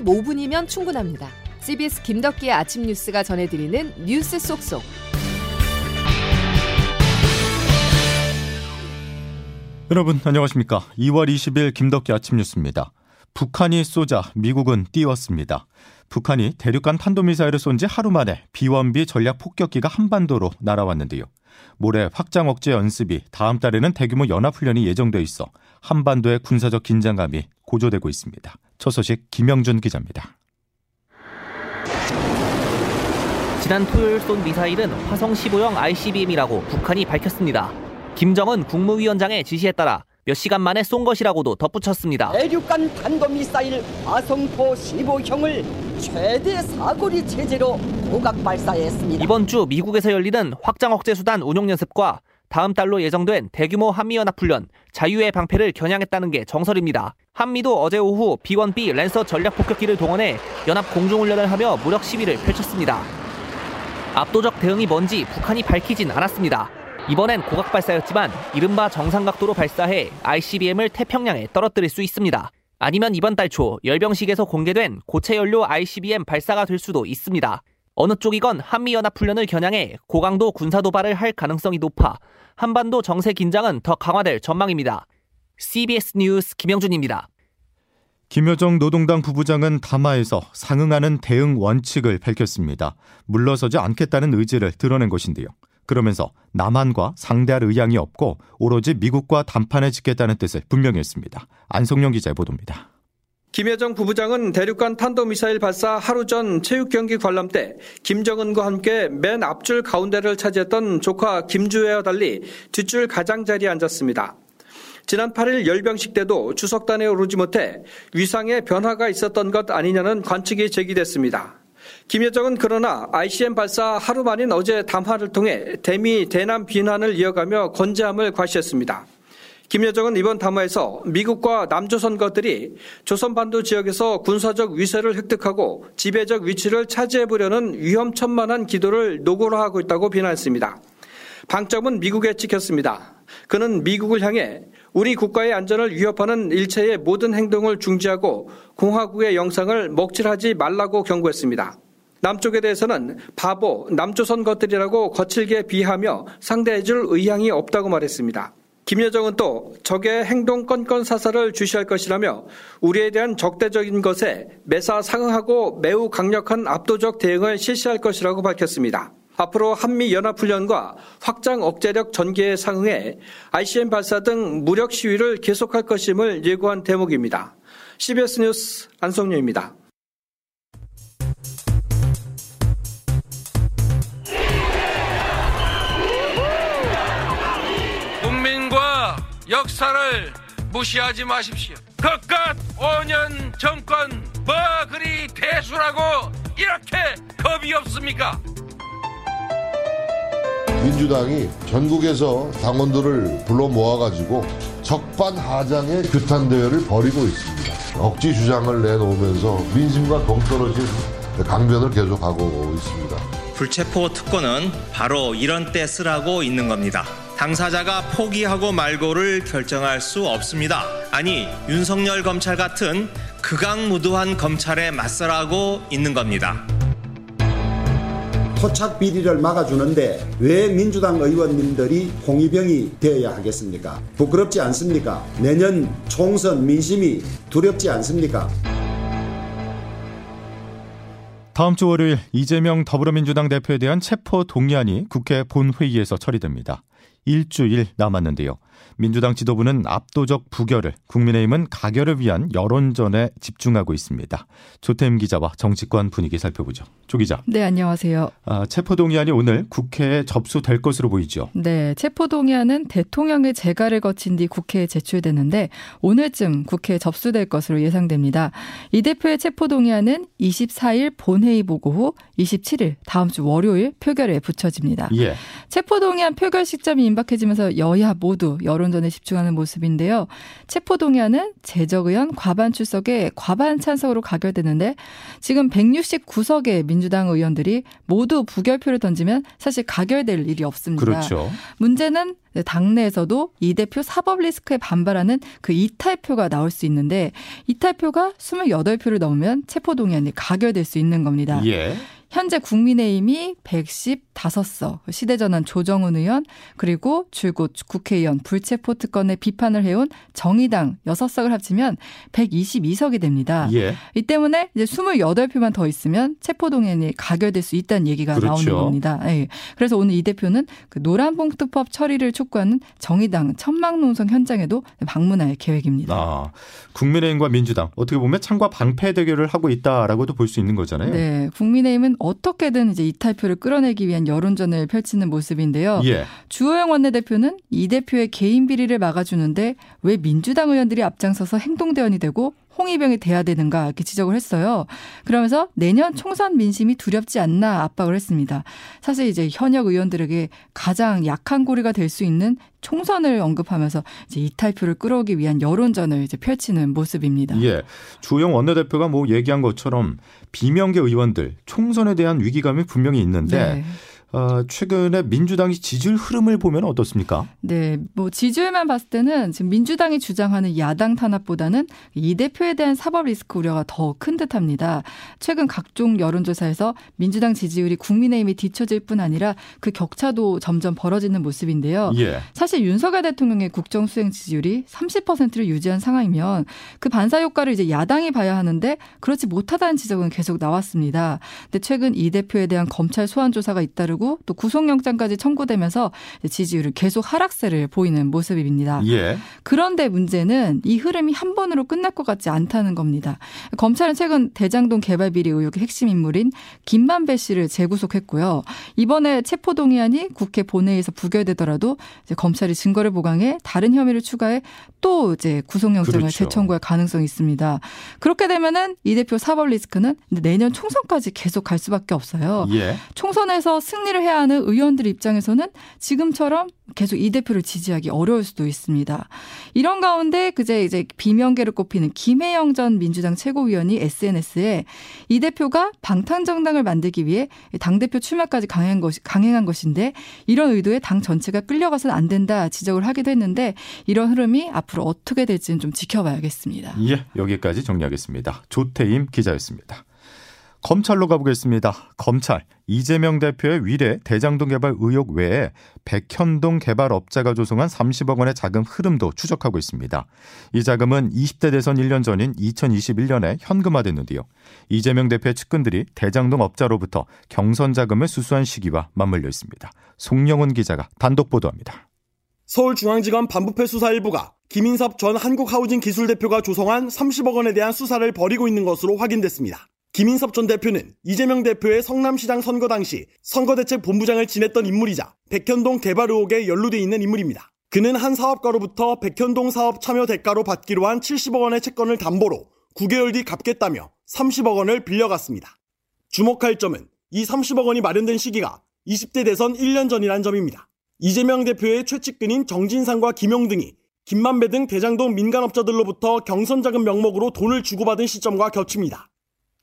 15분이면 충분합니다. CBS 김덕기의 아침 뉴스가 전해드리는 뉴스 속속. 여러분 안녕하십니까? 2월 20일 김덕기 아침 뉴스입니다. 북한이 쏘자 미국은 띄웠습니다. 북한이 대륙간 탄도미사일을 쏜 지 하루 만에 비원비 전략 폭격기가 한반도로 날아왔는데요. 모레 확장 억제 연습이 다음 달에는 대규모 연합훈련이 예정돼 있어 한반도의 군사적 긴장감이 고조되고 있습니다. 첫 소식 김영준 기자입니다. 지난 토요일 쏜 미사일은 화성 15형 ICBM이라고 북한이 밝혔습니다. 김정은 국무위원장의 지시에 따라 몇 시간 만에 쏜 것이라고도 덧붙였습니다. 대륙간 탄도미사일 화성포 15형을 최대 사거리 체제로 고각 발사했습니다. 이번 주 미국에서 열리는 확장 억제 수단 운용 연습과 다음 달로 예정된 대규모 한미 연합 훈련 자유의 방패를 겨냥했다는 게 정설입니다. 한미도 어제 오후 B1B 랜서 전략 폭격기를 동원해 연합 공중훈련을 하며 무력 시위를 펼쳤습니다. 압도적 대응이 뭔지 북한이 밝히진 않았습니다. 이번엔 고각 발사였지만 이른바 정상각도로 발사해 ICBM을 태평양에 떨어뜨릴 수 있습니다. 아니면 이번 달 초 열병식에서 공개된 고체 연료 ICBM 발사가 될 수도 있습니다. 어느 쪽이건 한미연합훈련을 겨냥해 고강도 군사 도발을 할 가능성이 높아 한반도 정세 긴장은 더 강화될 전망입니다. CBS 뉴스 김영준입니다. 김여정 노동당 부부장은 담화에서 상응하는 대응 원칙을 밝혔습니다. 물러서지 않겠다는 의지를 드러낸 것인데요. 그러면서 남한과 상대할 의향이 없고 오로지 미국과 담판에 짓겠다는 뜻을 분명히 했습니다. 안성용 기자의 보도입니다. 김여정 부부장은 대륙간 탄도미사일 발사 하루 전 체육 경기 관람 때 김정은과 함께 맨 앞줄 가운데를 차지했던 조카 김주혜와 달리 뒷줄 가장자리에 앉았습니다. 지난 8일 열병식 때도 주석단에 오르지 못해 위상에 변화가 있었던 것 아니냐는 관측이 제기됐습니다. 김여정은 그러나 ICM 발사 하루 만인 어제 담화를 통해 대미 대남 비난을 이어가며 건재함을 과시했습니다. 김여정은 이번 담화에서 미국과 남조선 것들이 조선반도 지역에서 군사적 위세를 획득하고 지배적 위치를 차지해보려는 위험천만한 기도를 노골화 하고 있다고 비난했습니다. 방점은 미국에 찍혔습니다. 그는 미국을 향해 우리 국가의 안전을 위협하는 일체의 모든 행동을 중지하고 공화국의 영상을 먹칠하지 말라고 경고했습니다. 남쪽에 대해서는 바보, 남조선 것들이라고 거칠게 비하며 상대해줄 의향이 없다고 말했습니다. 김여정은 또 적의 행동 건건 사살을 주시할 것이라며 우리에 대한 적대적인 것에 매사 상응하고 매우 강력한 압도적 대응을 실시할 것이라고 밝혔습니다. 앞으로 한미 연합훈련과 확장 억제력 전개에 상응해 ICM 발사 등 무력 시위를 계속할 것임을 예고한 대목입니다. CBS 뉴스 안성료입니다. 역사를 무시하지 마십시오. 그깟 5년 정권 뭐 그리 대수라고 이렇게 겁이 없습니까? 민주당이 전국에서 당원들을 불러 모아가지고 적반하장의 규탄 대회를 벌이고 있습니다. 억지 주장을 내놓으면서 민심과 동떨어진 강변을 계속하고 있습니다. 불체포 특권은 바로 이런 때 쓰라고 있는 겁니다. 당사자가 포기하고 말고를 결정할 수 없습니다. 아니, 윤석열 검찰 같은 극악무도한 검찰에 맞서라고 있는 겁니다. 토착 비리를 막아주는데 왜 민주당 의원님들이 홍위병이 되어야 하겠습니까? 부끄럽지 않습니까? 내년 총선 민심이 두렵지 않습니까? 다음 주 월요일 이재명 더불어민주당 대표에 대한 체포 동의안이 국회 본회의에서 처리됩니다. 일주일 남았는데요. 민주당 지도부는 압도적 부결을, 국민의힘은 가결을 위한 여론전에 집중하고 있습니다. 조태임 기자와 정치권 분위기 살펴보죠. 조 기자. 네, 안녕하세요. 아, 체포동의안이 오늘 국회에 접수될 것으로 보이죠. 네, 체포동의안은 대통령의 재가를 거친 뒤 국회에 제출되는데 오늘쯤 국회에 접수될 것으로 예상됩니다. 이 대표의 체포동의안은 24일 본회의 보고 후 27일 다음 주 월요일 표결에 붙여집니다. 예. 체포동의안 표결 시점이 임박해지면서 여야 모두 여 론전에 집중하는 모습인데요. 체포동의안은 재적 의원 과반 출석에 과반 찬성으로 가결되는데 지금 169석의 민주당 의원들이 모두 부결표를 던지면 사실 가결될 일이 없습니다. 그렇죠. 문제는 당내에서도 이 대표 사법 리스크에 반발하는 그 이탈표가 나올 수 있는데 이탈표가 28표를 넘으면 체포동의안이 가결될 수 있는 겁니다. 예. 현재 국민의힘이 115석, 시대전환 조정훈 의원, 그리고 줄곧 국회의원 불체포 특권에 비판을 해온 정의당 6석을 합치면 122석이 됩니다. 예. 이 때문에 이제 28표만 더 있으면 체포동의안이 가결될 수 있다는 얘기가 그렇죠. 나오는 겁니다. 예. 그래서 오늘 이 대표는 그 노란봉투법 처리를 촉구하는 정의당 천막농성 현장에도 방문할 계획입니다. 아, 국민의힘과 민주당 어떻게 보면 창과 방패 대결을 하고 있다라고도 볼 수 있는 거잖아요. 네, 국민의힘은 어떻게든 이제 이탈표를 끌어내기 위한 여론전을 펼치는 모습인데요. 예. 주호영 원내대표는 이 대표의 개인 비리를 막아주는데 왜 민주당 의원들이 앞장서서 행동 대원이 되고 홍위병이 돼야 되는가 이렇게 지적을 했어요. 그러면서 내년 총선 민심이 두렵지 않나 압박을 했습니다. 사실 이제 현역 의원들에게 가장 약한 고리가 될 수 있는 총선을 언급하면서 이제 이탈표를 끌어오기 위한 여론전을 이제 펼치는 모습입니다. 예. 주호영 원내대표가 뭐 얘기한 것처럼 비명계 의원들 총선에 대한 위기감이 분명히 있는데 네. 어, 최근에 민주당이 지지율 흐름을 보면 어떻습니까? 네, 뭐 지지율만 봤을 때는 지금 민주당이 주장하는 야당 탄압보다는 이 대표에 대한 사법 리스크 우려가 더 큰 듯합니다. 최근 각종 여론조사에서 민주당 지지율이 국민의힘이 뒤처질 뿐 아니라 그 격차도 점점 벌어지는 모습인데요. 예. 사실 윤석열 대통령의 국정 수행 지지율이 30%를 유지한 상황이면 그 반사 효과를 이제 야당이 봐야 하는데 그렇지 못하다는 지적은 계속 나왔습니다. 근데 최근 이 대표에 대한 검찰 소환 조사가 잇따르고 또 구속영장까지 청구되면서 지지율은 계속 하락세를 보이는 모습입니다. 예. 그런데 문제는 이 흐름이 한 번으로 끝날 것 같지 않다는 겁니다. 검찰은 최근 대장동 개발 비리 의혹의 핵심 인물인 김만배 씨를 재구속했고요. 이번에 체포동의안이 국회 본회의에서 부결되더라도 검찰이 증거를 보강해 다른 혐의를 추가해 또 이제 구속영장을 그렇죠. 재청구할 가능성이 있습니다. 그렇게 되면은 이 대표 사법 리스크는 내년 총선까지 계속 갈 수밖에 없어요. 예. 총선에서 승 리를 해야 하는 의원들 입장에서는 지금처럼 계속 이 대표를 지지하기 어려울 수도 있습니다. 이런 가운데 그제 이제 비명계를 꼽히는 김혜영 전 민주당 최고위원이 SNS에 이 대표가 방탄정당을 만들기 위해 당대표 출마까지 강행한, 것이, 강행한 것인데 이런 의도에 당 전체가 끌려가서는 안 된다 지적을 하기도 했는데 이런 흐름이 앞으로 어떻게 될지는 좀 지켜봐야겠습니다. 예. 여기까지 정리하겠습니다. 조태임 기자였습니다. 검찰로 가보겠습니다. 검찰 이재명 대표의 위례 대장동 개발 의혹 외에 백현동 개발 업자가 조성한 30억 원의 자금 흐름도 추적하고 있습니다. 이 자금은 20대 대선 1년 전인 2021년에 현금화됐는데요. 이재명 대표의 측근들이 대장동 업자로부터 경선 자금을 수수한 시기와 맞물려 있습니다. 송영훈 기자가 단독 보도합니다. 서울중앙지검 반부패 수사 일부가 김인섭 전 한국하우징 기술대표가 조성한 30억 원에 대한 수사를 벌이고 있는 것으로 확인됐습니다. 김인섭 전 대표는 이재명 대표의 성남시장 선거 당시 선거대책본부장을 지냈던 인물이자 백현동 개발 의혹에 연루돼 있는 인물입니다. 그는 한 사업가로부터 백현동 사업 참여 대가로 받기로 한 70억 원의 채권을 담보로 9개월 뒤 갚겠다며 30억 원을 빌려갔습니다. 주목할 점은 이 30억 원이 마련된 시기가 20대 대선 1년 전이란 점입니다. 이재명 대표의 최측근인 정진상과 김용 등이 김만배 등 대장동 민간업자들로부터 경선자금 명목으로 돈을 주고받은 시점과 겹칩니다.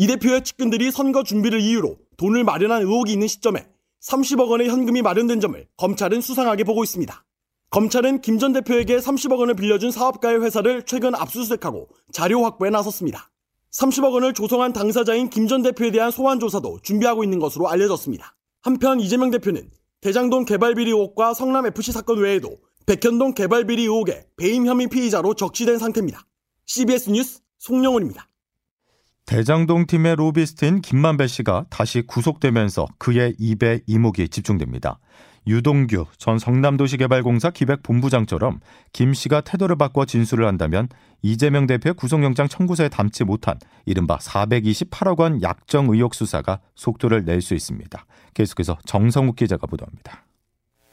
이 대표의 측근들이 선거 준비를 이유로 돈을 마련한 의혹이 있는 시점에 30억 원의 현금이 마련된 점을 검찰은 수상하게 보고 있습니다. 검찰은 김 전 대표에게 30억 원을 빌려준 사업가의 회사를 최근 압수수색하고 자료 확보에 나섰습니다. 30억 원을 조성한 당사자인 김 전 대표에 대한 소환 조사도 준비하고 있는 것으로 알려졌습니다. 한편 이재명 대표는 대장동 개발비리 의혹과 성남FC 사건 외에도 백현동 개발비리 의혹의 배임 혐의 피의자로 적시된 상태입니다. CBS 뉴스 송영훈입니다. 대장동 팀의 로비스트인 김만배 씨가 다시 구속되면서 그의 입에 이목이 집중됩니다. 유동규 전 성남도시개발공사 기획본부장처럼 김 씨가 태도를 바꿔 진술을 한다면 이재명 대표의 구속영장 청구서에 담지 못한 이른바 428억 원 약정 의혹 수사가 속도를 낼 수 있습니다. 계속해서 정성욱 기자가 보도합니다.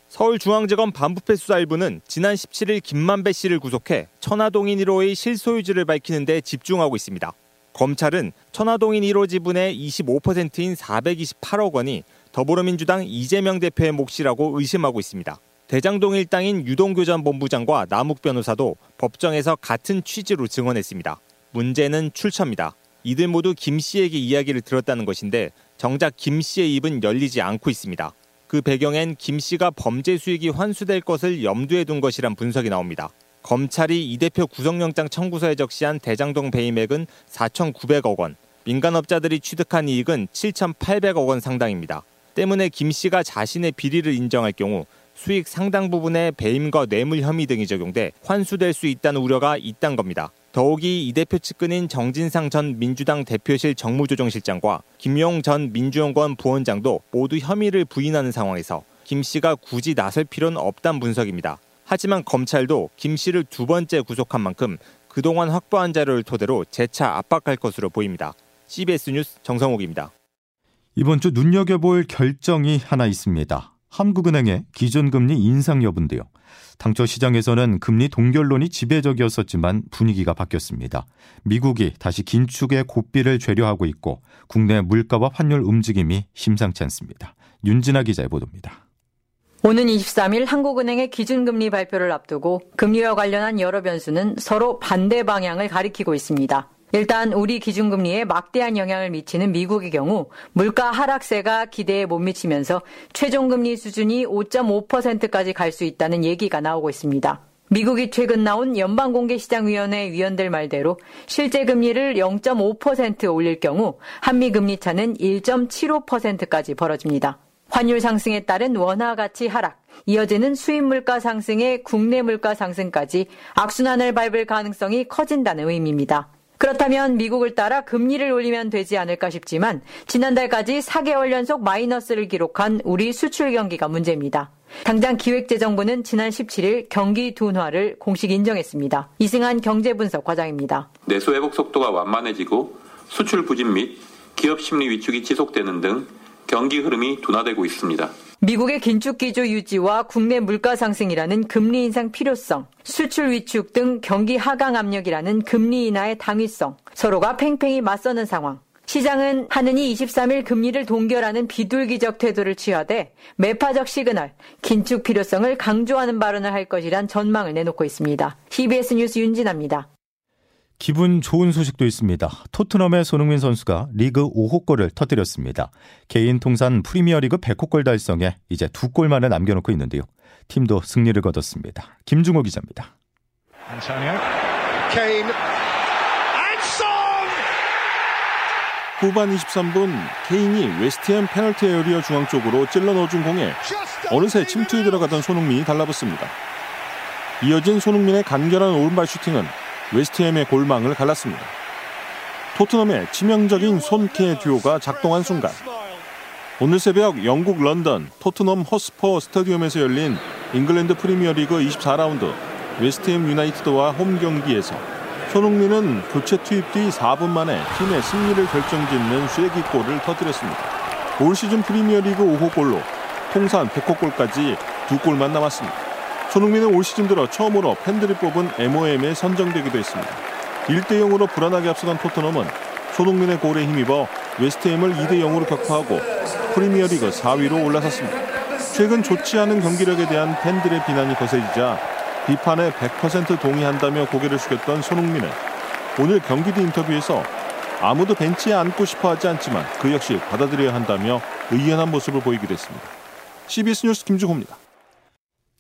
서울중앙지검 반부패 수사 1부는 지난 17일 김만배 씨를 구속해 천화동인 1호의 실소유주를 밝히는 데 집중하고 있습니다. 검찰은 천화동인 1호 지분의 25%인 428억 원이 더불어민주당 이재명 대표의 몫이라고 의심하고 있습니다. 대장동 일당인 유동규 전 본부장과 남욱 변호사도 법정에서 같은 취지로 증언했습니다. 문제는 출처입니다. 이들 모두 김 씨에게 이야기를 들었다는 것인데 정작 김 씨의 입은 열리지 않고 있습니다. 그 배경엔 김 씨가 범죄 수익이 환수될 것을 염두에 둔 것이란 분석이 나옵니다. 검찰이 이 대표 구속영장 청구서에 적시한 대장동 배임액은 4,900억 원, 민간업자들이 취득한 이익은 7,800억 원 상당입니다. 때문에 김 씨가 자신의 비리를 인정할 경우 수익 상당 부분에 배임과 뇌물 혐의 등이 적용돼 환수될 수 있다는 우려가 있단 겁니다. 더욱이 이 대표 측근인 정진상 전 민주당 대표실 정무조정실장과 김용 전 민주연구원 부원장도 모두 혐의를 부인하는 상황에서 김 씨가 굳이 나설 필요는 없단 분석입니다. 하지만 검찰도 김 씨를 두 번째 구속한 만큼 그동안 확보한 자료를 토대로 재차 압박할 것으로 보입니다. CBS 뉴스 정성욱입니다. 이번 주 눈여겨볼 결정이 하나 있습니다. 한국은행의 기존 금리 인상 여부인데요. 당초 시장에서는 금리 동결론이 지배적이었었지만 분위기가 바뀌었습니다. 미국이 다시 긴축의 고비를 죄려하고 있고 국내 물가와 환율 움직임이 심상치 않습니다. 윤진아 기자의 보도입니다. 오는 23일 한국은행의 기준금리 발표를 앞두고 금리와 관련한 여러 변수는 서로 반대 방향을 가리키고 있습니다. 일단 우리 기준금리에 막대한 영향을 미치는 미국의 경우 물가 하락세가 기대에 못 미치면서 최종금리 수준이 5.5%까지 갈 수 있다는 얘기가 나오고 있습니다. 미국이 최근 나온 연방공개시장위원회 위원들 말대로 실제 금리를 0.5% 올릴 경우 한미 금리 차는 1.75%까지 벌어집니다. 환율 상승에 따른 원화 가치 하락, 이어지는 수입 물가 상승에 국내 물가 상승까지 악순환을 밟을 가능성이 커진다는 의미입니다. 그렇다면 미국을 따라 금리를 올리면 되지 않을까 싶지만 지난달까지 4개월 연속 마이너스를 기록한 우리 수출 경기가 문제입니다. 당장 기획재정부는 지난 17일 경기 둔화를 공식 인정했습니다. 이승한 경제분석 과장입니다. 내수 회복 속도가 완만해지고 수출 부진 및 기업 심리 위축이 지속되는 등 경기 흐름이 둔화되고 있습니다. 미국의 긴축 기조 유지와 국내 물가 상승이라는 금리 인상 필요성, 수출 위축 등 경기 하강 압력이라는 금리 인하의 당위성, 서로가 팽팽히 맞서는 상황. 시장은 한은이 23일 금리를 동결하는 비둘기적 태도를 취하되 매파적 시그널, 긴축 필요성을 강조하는 발언을 할 것이란 전망을 내놓고 있습니다. CBS 뉴스 윤진아입니다. 기분 좋은 소식도 있습니다. 토트넘의 손흥민 선수가 리그 5호 골을 터뜨렸습니다. 개인 통산 프리미어리그 100호 골 달성에 이제 두 골만을 남겨놓고 있는데요. 팀도 승리를 거뒀습니다. 김중호 기자입니다. 후반 23분 케인이 웨스트햄 페널티 에어리어 중앙 쪽으로 찔러 넣어준 공에 어느새 침투해 들어가던 손흥민이 달라붙습니다. 이어진 손흥민의 간결한 오른발 슈팅은 웨스트햄의 골망을 갈랐습니다. 토트넘의 치명적인 손케 듀오가 작동한 순간 오늘 새벽 영국 런던 토트넘 홋스퍼 스타디움에서 열린 잉글랜드 프리미어리그 24라운드 웨스트햄 유나이티드와 홈 경기에서 손흥민은 교체 투입 뒤 4분 만에 팀의 승리를 결정짓는 쐐기골을 터뜨렸습니다. 올 시즌 프리미어리그 5호 골로 통산 100호 골까지 두 골만 남았습니다. 손흥민은 올 시즌 들어 처음으로 팬들이 뽑은 MOM에 선정되기도 했습니다. 1대 0으로 불안하게 앞서간 토트넘은 손흥민의 골에 힘입어 웨스트햄을 2대 0으로 격파하고 프리미어리그 4위로 올라섰습니다. 최근 좋지 않은 경기력에 대한 팬들의 비난이 거세지자 비판에 100% 동의한다며 고개를 숙였던 손흥민은 오늘 경기 뒤 인터뷰에서 아무도 벤치에 앉고 싶어 하지 않지만 그 역시 받아들여야 한다며 의연한 모습을 보이기도 했습니다. CBS 뉴스 김주호입니다.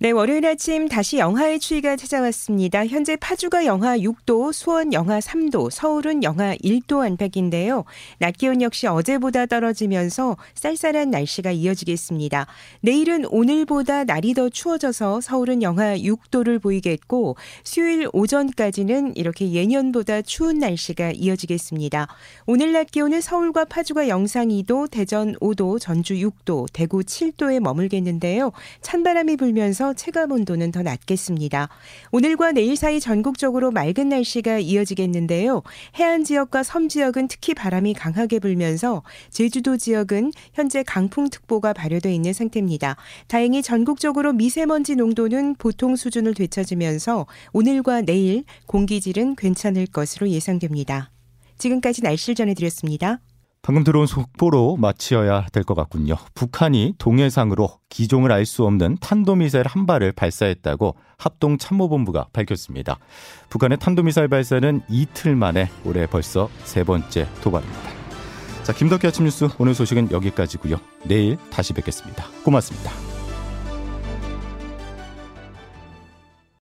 네, 월요일 아침 다시 영하의 추위가 찾아왔습니다. 현재 파주가 영하 6도, 수원 영하 3도, 서울은 영하 1도 안팎인데요. 낮 기온 역시 어제보다 떨어지면서 쌀쌀한 날씨가 이어지겠습니다. 내일은 오늘보다 날이 더 추워져서 서울은 영하 6도를 보이겠고 수요일 오전까지는 이렇게 예년보다 추운 날씨가 이어지겠습니다. 오늘 낮 기온은 서울과 파주가 영상 2도, 대전 5도, 전주 6도, 대구 7도에 머물겠는데요. 찬바람이 불면 서 체감 온도는 더 낮겠습니다. 오늘과 내일 사이 전국적으로 맑은 날씨가 이어지겠는데요. 해안 지역과 섬 지역은 특히 바람이 강하게 불면서 제주도 지역은 현재 강풍특보가 발효돼 있는 상태입니다. 다행히 전국적으로 미세먼지 농도는 보통 수준을 되찾으면서 오늘과 내일 공기질은 괜찮을 것으로 예상됩니다. 지금까지 날씨를 전해드렸습니다. 방금 들어온 속보로 마치어야 될 것 같군요. 북한이 동해상으로 기종을 알 수 없는 탄도미사일 한 발을 발사했다고 합동참모본부가 밝혔습니다. 북한의 탄도미사일 발사는 이틀 만에 올해 벌써 세 번째 도발입니다. 자, 김덕기 아침 뉴스 오늘 소식은 여기까지고요. 내일 다시 뵙겠습니다. 고맙습니다.